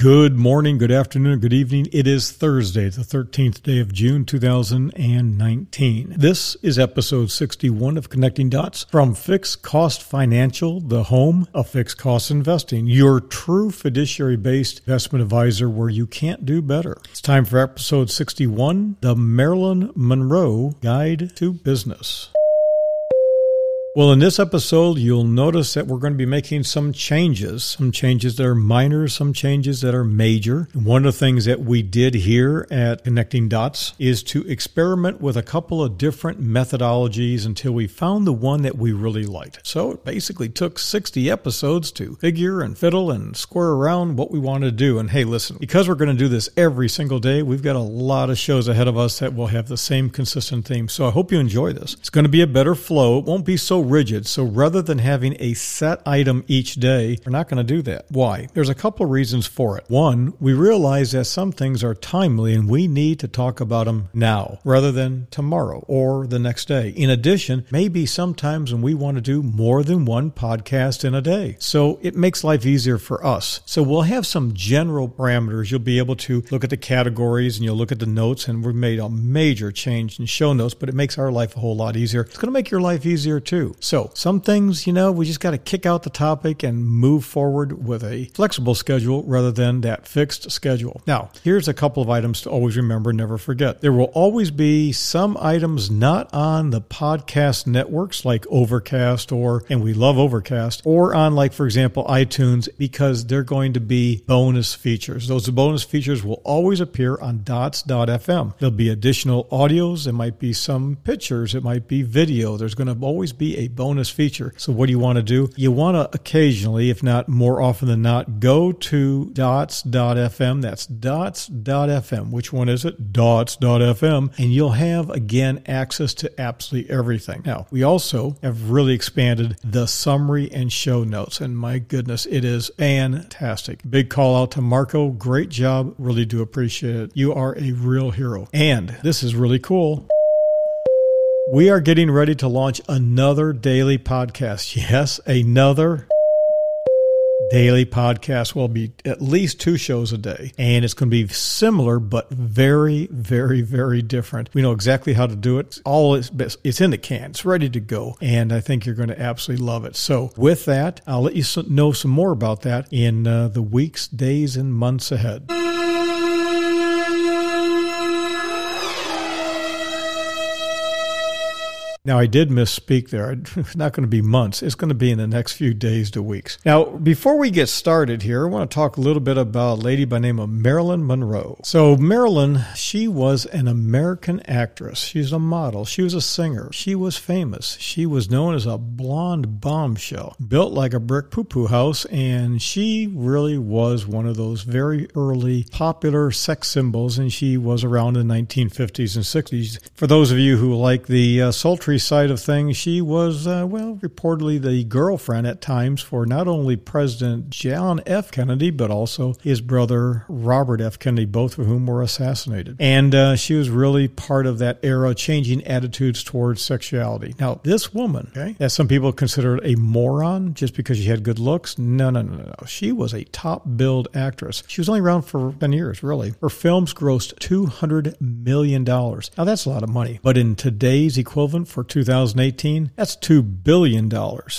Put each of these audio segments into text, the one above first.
Good morning, good afternoon, good evening. It is Thursday, the 13th day of June, 2019. This is episode 61 of Connecting Dots from Fixed Cost Financial, the home of fixed cost investing, your true fiduciary based investment advisor where you can't do better. It's time for episode 61 The Marilyn Monroe Guide to Business. Well, in this episode, you'll notice that we're going to be making some changes, some changes that are minor, some changes that are major. One of the things that we did here at Connecting Dots is to experiment with a couple of different methodologies until we found the one that we really liked. So it basically took 60 episodes to figure and fiddle and square around what we want to do. And hey, listen, because we're going to do this every single day, we've got a lot of shows ahead of us that will have the same consistent theme. So I hope you enjoy this. It's going to be a better flow. It won't be so rigid. So rather than having a set item each day, we're not going to do that. Why? There's a couple of reasons for it. One, we realize that some things are timely and we need to talk about them now rather than tomorrow or the next day. In addition, maybe sometimes when we want to do more than one podcast in a day. So it makes life easier for us. So we'll have some general parameters. You'll be able to look at the categories and you'll look at the notes and we've made a major change in show notes, but it makes our life a whole lot easier. It's going to make your life easier too. So some things, you know, we just got to kick out the topic and move forward with a flexible schedule rather than that fixed schedule. Now, here's a couple of items to always remember, never forget. There will always be some items not on the podcast networks like Overcast or, and we love Overcast, or on like, for example, iTunes because they're going to be bonus features. Those bonus features will always appear on dots.fm. There'll be additional audios. It might be some pictures. It might be video. There's going to always be a bonus feature. So what do you want to do? You want to occasionally, if not more often than not, go to dots.fm. That's dots.fm. Which one is it? Dots.fm. And you'll have again access to absolutely everything. Now, we also have really expanded the summary and show notes. And my goodness, it is fantastic. Big call out to Marco. Great job. Really do appreciate it. You are a real hero. And this is really cool. We are getting ready to launch another daily podcast. Yes, another daily podcast. Will be at least two shows a day. And it's going to be similar but very very very different. We know exactly how to do it. All is it's in the can. It's ready to go. And i think you're going to absolutely love it. So with that i'll let you know some more about that in uh, the weeks days and months ahead Now, I did misspeak there. It's not going to be months. It's going to be in the next few days to weeks. Now, before we get started here, I want to talk a little bit about a lady by the name of Marilyn Monroe. So, Marilyn, she was an American actress. She's a model. She was a singer. She was famous. She was known as a blonde bombshell, built like a brick poo poo house, and she really was one of those very early popular sex symbols, and she was around in the 1950s and 60s. For those of you who like the uh, sultry side of things, she was, uh, well, reportedly the girlfriend at times for not only President John F. Kennedy, but also his brother Robert F. Kennedy, both of whom were assassinated. And uh, she was really part of that era, changing attitudes towards sexuality. Now, this woman, okay, that some people considered a moron just because she had good looks, no, no, no, no. She was a top billed actress. She was only around for 10 years, really. Her films grossed $200 million. Now, that's a lot of money, but in today's equivalent for 2018, that's $2 billion.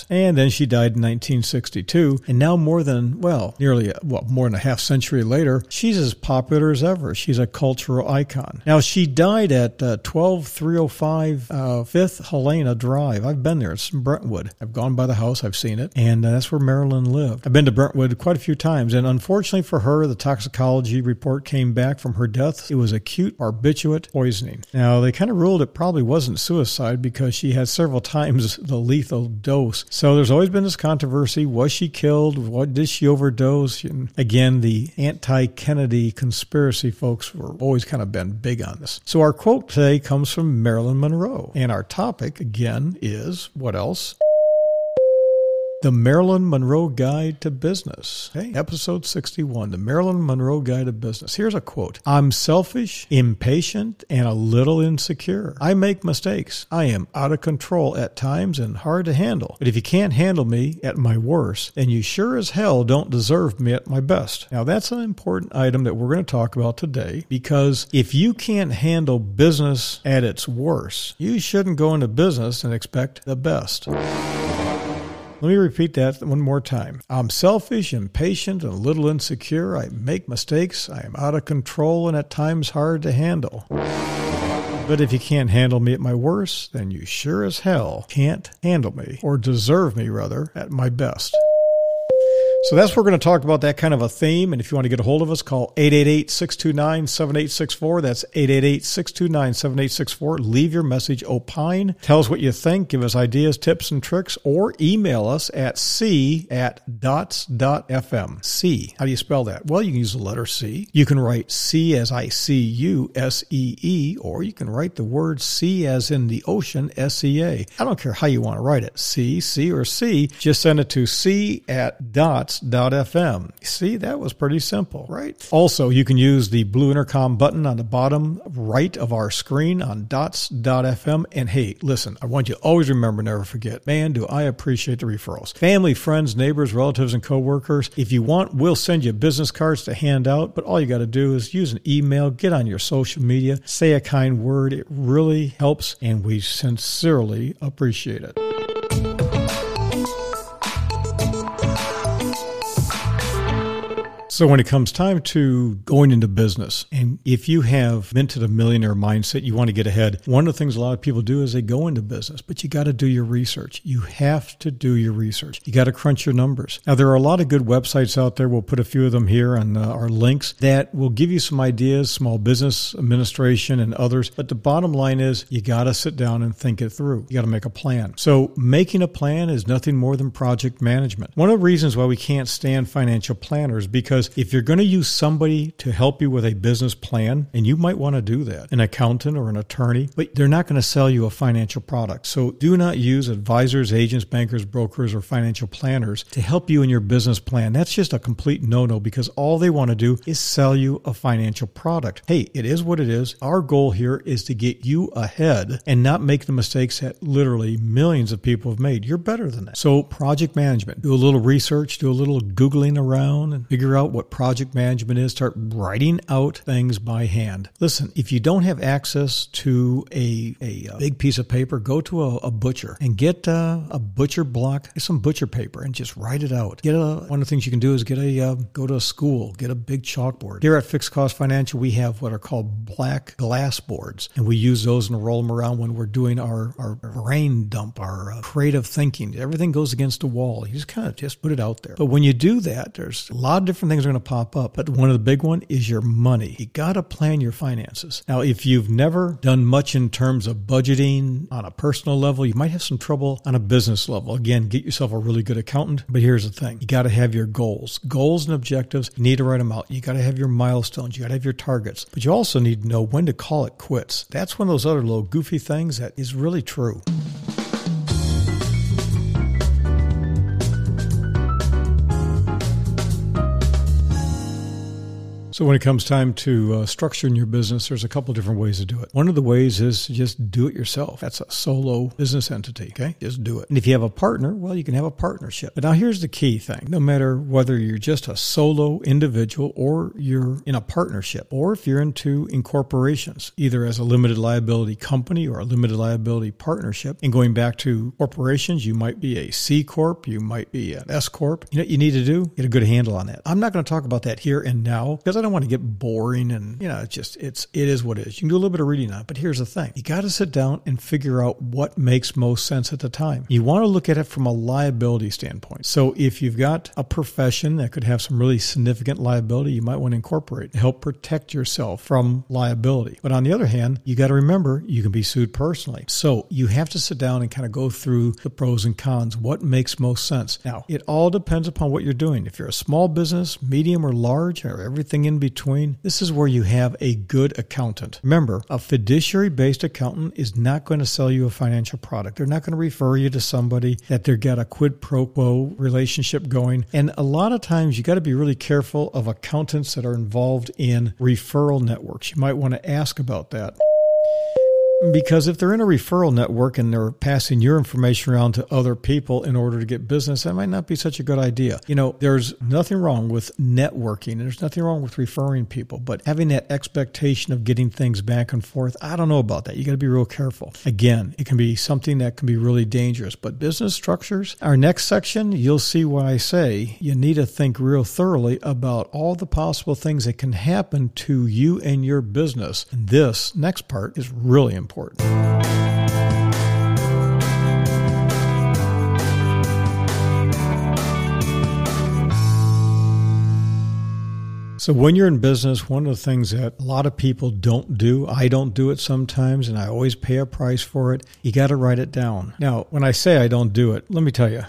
And then she died in 1962. And now, more than, well, nearly, well, more than a half century later, she's as popular as ever. She's a cultural icon. Now, she died at uh, 12305 uh, 5th Helena Drive. I've been there. It's in Brentwood. I've gone by the house, I've seen it. And uh, that's where Marilyn lived. I've been to Brentwood quite a few times. And unfortunately for her, the toxicology report came back from her death. It was acute barbiturate poisoning. Now, they kind of ruled it probably wasn't suicide because she had several times the lethal dose. So there's always been this controversy. Was she killed? What did she overdose? And again, the anti-Kennedy conspiracy folks were always kind of been big on this. So our quote today comes from Marilyn Monroe. And our topic again is what else? The Marilyn Monroe Guide to Business. Hey, episode 61, The Marilyn Monroe Guide to Business. Here's a quote I'm selfish, impatient, and a little insecure. I make mistakes. I am out of control at times and hard to handle. But if you can't handle me at my worst, then you sure as hell don't deserve me at my best. Now, that's an important item that we're going to talk about today because if you can't handle business at its worst, you shouldn't go into business and expect the best. Let me repeat that one more time. I'm selfish, impatient, and a little insecure. I make mistakes. I am out of control and at times hard to handle. But if you can't handle me at my worst, then you sure as hell can't handle me, or deserve me rather, at my best. So that's we're going to talk about that kind of a theme. And if you want to get a hold of us, call 888-629-7864. That's 888-629-7864. Leave your message, opine, tell us what you think, give us ideas, tips, and tricks, or email us at c at dots.fm. C. How do you spell that? Well, you can use the letter C. You can write C as I C U S E E, or you can write the word C as in the ocean, S E A. I don't care how you want to write it. C, C, or C. Just send it to C at dots dots.fm. See, that was pretty simple, right? Also, you can use the blue intercom button on the bottom right of our screen on dots.fm. And hey, listen, I want you to always remember, never forget, man, do I appreciate the referrals. Family, friends, neighbors, relatives, and coworkers. If you want, we'll send you business cards to hand out, but all you got to do is use an email, get on your social media, say a kind word. It really helps, and we sincerely appreciate it. So when it comes time to going into business, and if you have minted a millionaire mindset, you want to get ahead. One of the things a lot of people do is they go into business, but you got to do your research. You have to do your research. You got to crunch your numbers. Now there are a lot of good websites out there. We'll put a few of them here on uh, our links that will give you some ideas, small business administration and others. But the bottom line is you got to sit down and think it through. You got to make a plan. So making a plan is nothing more than project management. One of the reasons why we can't stand financial planners because if you're going to use somebody to help you with a business plan, and you might want to do that, an accountant or an attorney, but they're not going to sell you a financial product. So do not use advisors, agents, bankers, brokers, or financial planners to help you in your business plan. That's just a complete no no because all they want to do is sell you a financial product. Hey, it is what it is. Our goal here is to get you ahead and not make the mistakes that literally millions of people have made. You're better than that. So, project management, do a little research, do a little Googling around, and figure out what what project management is, start writing out things by hand. Listen, if you don't have access to a, a, a big piece of paper, go to a, a butcher and get a, a butcher block, some butcher paper, and just write it out. Get a one of the things you can do is get a uh, go to a school, get a big chalkboard. Here at Fixed Cost Financial, we have what are called black glass boards, and we use those and roll them around when we're doing our our brain dump, our uh, creative thinking. Everything goes against a wall. You just kind of just put it out there. But when you do that, there's a lot of different things going to pop up. But one of the big one is your money. You got to plan your finances. Now, if you've never done much in terms of budgeting on a personal level, you might have some trouble on a business level. Again, get yourself a really good accountant. But here's the thing. You got to have your goals. Goals and objectives, you need to write them out. You got to have your milestones. You got to have your targets. But you also need to know when to call it quits. That's one of those other little goofy things that is really true. So when it comes time to uh, structuring your business, there's a couple different ways to do it. One of the ways is just do it yourself. That's a solo business entity. Okay, just do it. And if you have a partner, well, you can have a partnership. But now here's the key thing: no matter whether you're just a solo individual or you're in a partnership, or if you're into incorporations, either as a limited liability company or a limited liability partnership. And going back to corporations, you might be a C corp, you might be an S corp. You know what you need to do? Get a good handle on that. I'm not going to talk about that here and now because I don't don't want to get boring and, you know, it's just, it's, it is what it is. You can do a little bit of reading on it, but here's the thing. You got to sit down and figure out what makes most sense at the time. You want to look at it from a liability standpoint. So if you've got a profession that could have some really significant liability, you might want to incorporate to help protect yourself from liability. But on the other hand, you got to remember you can be sued personally. So you have to sit down and kind of go through the pros and cons. What makes most sense? Now, it all depends upon what you're doing. If you're a small business, medium or large, or everything in between, this is where you have a good accountant. Remember, a fiduciary based accountant is not going to sell you a financial product. They're not going to refer you to somebody that they've got a quid pro quo relationship going. And a lot of times you got to be really careful of accountants that are involved in referral networks. You might want to ask about that. Because if they're in a referral network and they're passing your information around to other people in order to get business, that might not be such a good idea. You know, there's nothing wrong with networking there's nothing wrong with referring people, but having that expectation of getting things back and forth, I don't know about that. You got to be real careful. Again, it can be something that can be really dangerous, but business structures, our next section, you'll see what I say. You need to think real thoroughly about all the possible things that can happen to you and your business. And this next part is really important important. So, when you're in business, one of the things that a lot of people don't do, I don't do it sometimes, and I always pay a price for it, you got to write it down. Now, when I say I don't do it, let me tell you,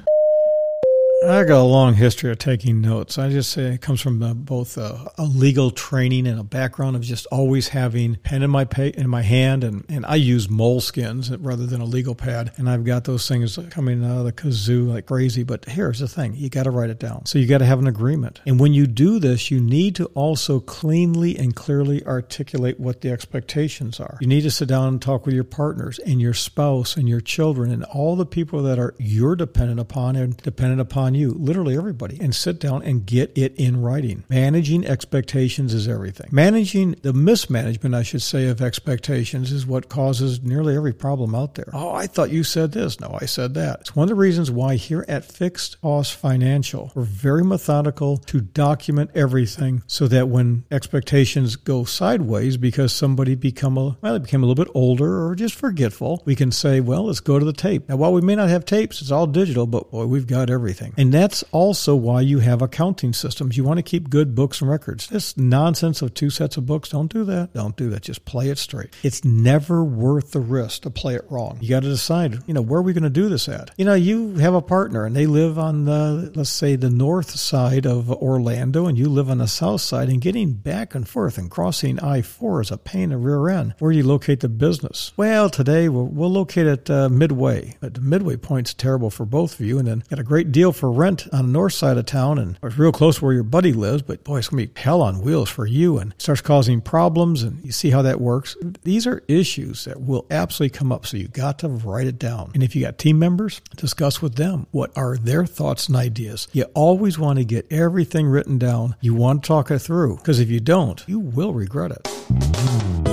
I got a long history of taking notes. I just say it comes from uh, both a, legal training and a background of just always having pen in my pay, in my hand, and, and I use moleskins rather than a legal pad. And I've got those things coming out of the kazoo like crazy. But here's the thing: you got to write it down. So you got to have an agreement. And when you do this, you need to also cleanly and clearly articulate what the expectations are. You need to sit down and talk with your partners and your spouse and your children and all the people that are you're dependent upon and dependent upon on you, literally everybody, and sit down and get it in writing. Managing expectations is everything. Managing the mismanagement, I should say, of expectations is what causes nearly every problem out there. Oh, I thought you said this. No, I said that. It's one of the reasons why here at Fixed Cost Financial, we're very methodical to document everything so that when expectations go sideways because somebody become a well, they became a little bit older or just forgetful, we can say, well, let's go to the tape. Now, while we may not have tapes, it's all digital, but boy, we've got everything. And that's also why you have accounting systems. You want to keep good books and records. This nonsense of two sets of books, don't do that. Don't do that. Just play it straight. It's never worth the risk to play it wrong. You got to decide, you know, where are we going to do this at? You know, you have a partner and they live on the, let's say, the north side of Orlando and you live on the south side and getting back and forth and crossing I 4 is a pain in the rear end. Where do you locate the business? Well, today we'll, we'll locate it uh, midway. But the midway point's terrible for both of you and then get a great deal for rent on the north side of town and it's real close where your buddy lives, but boy, it's going to be hell on wheels for you and starts causing problems and you see how that works. These are issues that will absolutely come up. So you got to write it down. And if you got team members, discuss with them what are their thoughts and ideas. You always want to get everything written down. You want to talk it through because if you don't, you will regret it.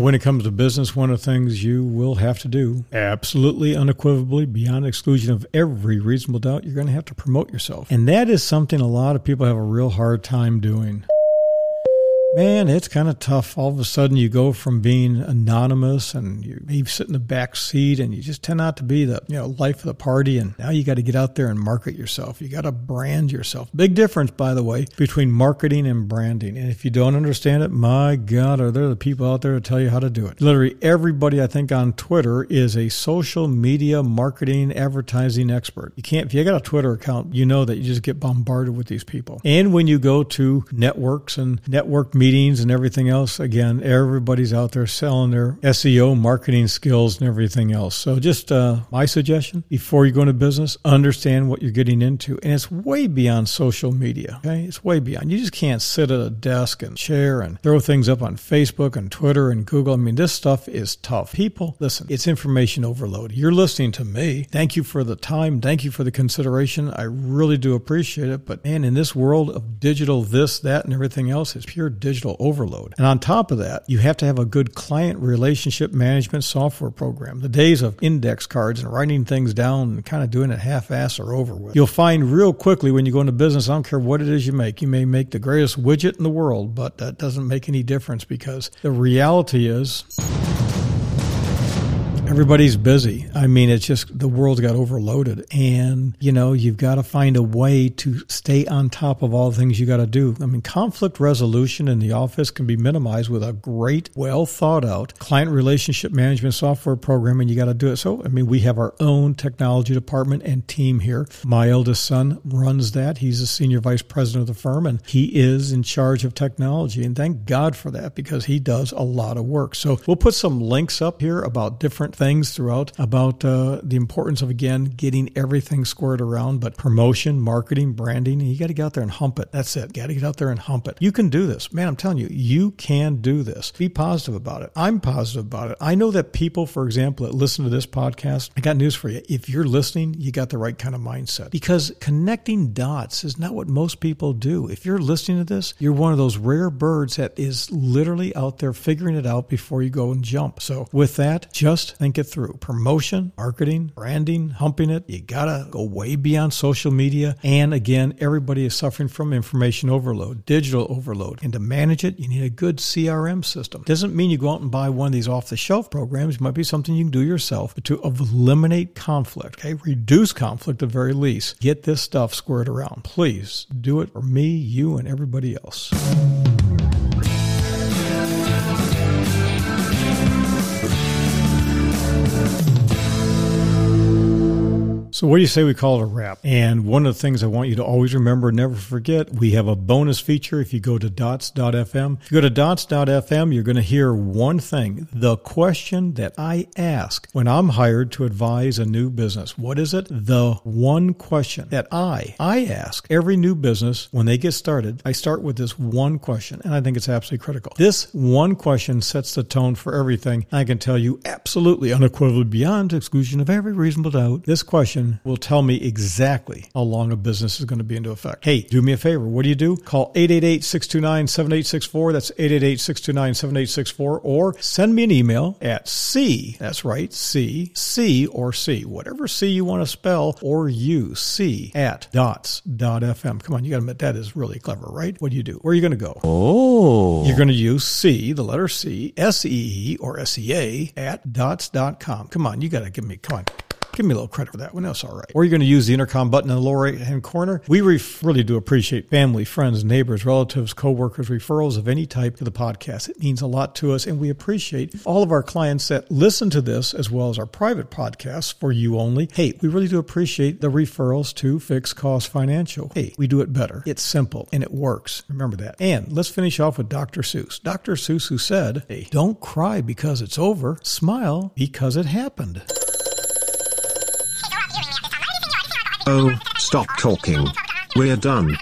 When it comes to business, one of the things you will have to do, absolutely unequivocally, beyond exclusion of every reasonable doubt, you're going to have to promote yourself. And that is something a lot of people have a real hard time doing. Man, it's kind of tough. All of a sudden, you go from being anonymous and you maybe sit in the back seat and you just tend not to be the you know life of the party. And now you got to get out there and market yourself. You got to brand yourself. Big difference, by the way, between marketing and branding. And if you don't understand it, my God, are there the people out there to tell you how to do it? Literally everybody I think on Twitter is a social media marketing advertising expert. You can't if you got a Twitter account, you know that you just get bombarded with these people. And when you go to networks and network meetings and everything else, again, everybody's out there selling their SEO marketing skills and everything else. So, just uh, my suggestion before you go into business, understand what you're getting into. And it's way beyond social media. Okay. It's way beyond. You just can't sit at a desk and chair and throw things up on Facebook and Twitter and Google. I mean, this stuff is tough. People, listen, it's information overload. You're listening to me. Thank you for the time. Thank you for the consideration. I really do appreciate it. But man, in this world of digital this, that, and everything else, it's pure digital digital overload. And on top of that, you have to have a good client relationship management software program. The days of index cards and writing things down and kind of doing it half ass are over with. You'll find real quickly when you go into business, I don't care what it is you make, you may make the greatest widget in the world, but that doesn't make any difference because the reality is Everybody's busy. I mean, it's just the world's got overloaded. And, you know, you've got to find a way to stay on top of all the things you got to do. I mean, conflict resolution in the office can be minimized with a great, well thought out client relationship management software program, and you got to do it. So, I mean, we have our own technology department and team here. My eldest son runs that. He's a senior vice president of the firm, and he is in charge of technology. And thank God for that because he does a lot of work. So, we'll put some links up here about different things throughout about uh, the importance of, again, getting everything squared around, but promotion, marketing, branding, you got to get out there and hump it. That's it. Got to get out there and hump it. You can do this. Man, I'm telling you, you can do this. Be positive about it. I'm positive about it. I know that people, for example, that listen to this podcast, I got news for you. If you're listening, you got the right kind of mindset because connecting dots is not what most people do. If you're listening to this, you're one of those rare birds that is literally out there figuring it out before you go and jump. So with that, just think it through. Promotion, marketing, branding, humping it. You gotta go way beyond social media. And again, everybody is suffering from information overload, digital overload. And to manage it, you need a good CRM system. Doesn't mean you go out and buy one of these off the shelf programs. It might be something you can do yourself but to eliminate conflict, okay? Reduce conflict at the very least. Get this stuff squared around. Please do it for me, you, and everybody else. So, what do you say we call it a wrap? And one of the things I want you to always remember, never forget, we have a bonus feature if you go to dots.fm. If you go to dots.fm, you're going to hear one thing the question that I ask when I'm hired to advise a new business. What is it? The one question that I, I ask every new business when they get started. I start with this one question, and I think it's absolutely critical. This one question sets the tone for everything. I can tell you absolutely, unequivocally, beyond exclusion of every reasonable doubt, this question will tell me exactly how long a business is going to be into effect. Hey, do me a favor. What do you do? Call 888-629-7864. That's 888-629-7864 or send me an email at C. That's right. C, C or C, whatever C you want to spell or use C at dots.fm. Come on. You got to admit that is really clever, right? What do you do? Where are you going to go? Oh. You're going to use C, the letter C, S-E-E or S-E-A at dots.com. Come on. You got to give me, come on. Give me a little credit for that one. That's all right. Or you're going to use the intercom button in the lower right hand corner. We really do appreciate family, friends, neighbors, relatives, coworkers, referrals of any type to the podcast. It means a lot to us, and we appreciate all of our clients that listen to this as well as our private podcasts for you only. Hey, we really do appreciate the referrals to Fixed Cost Financial. Hey, we do it better. It's simple and it works. Remember that. And let's finish off with Dr. Seuss. Dr. Seuss, who said, Hey, don't cry because it's over, smile because it happened. Oh, stop talking. We're done.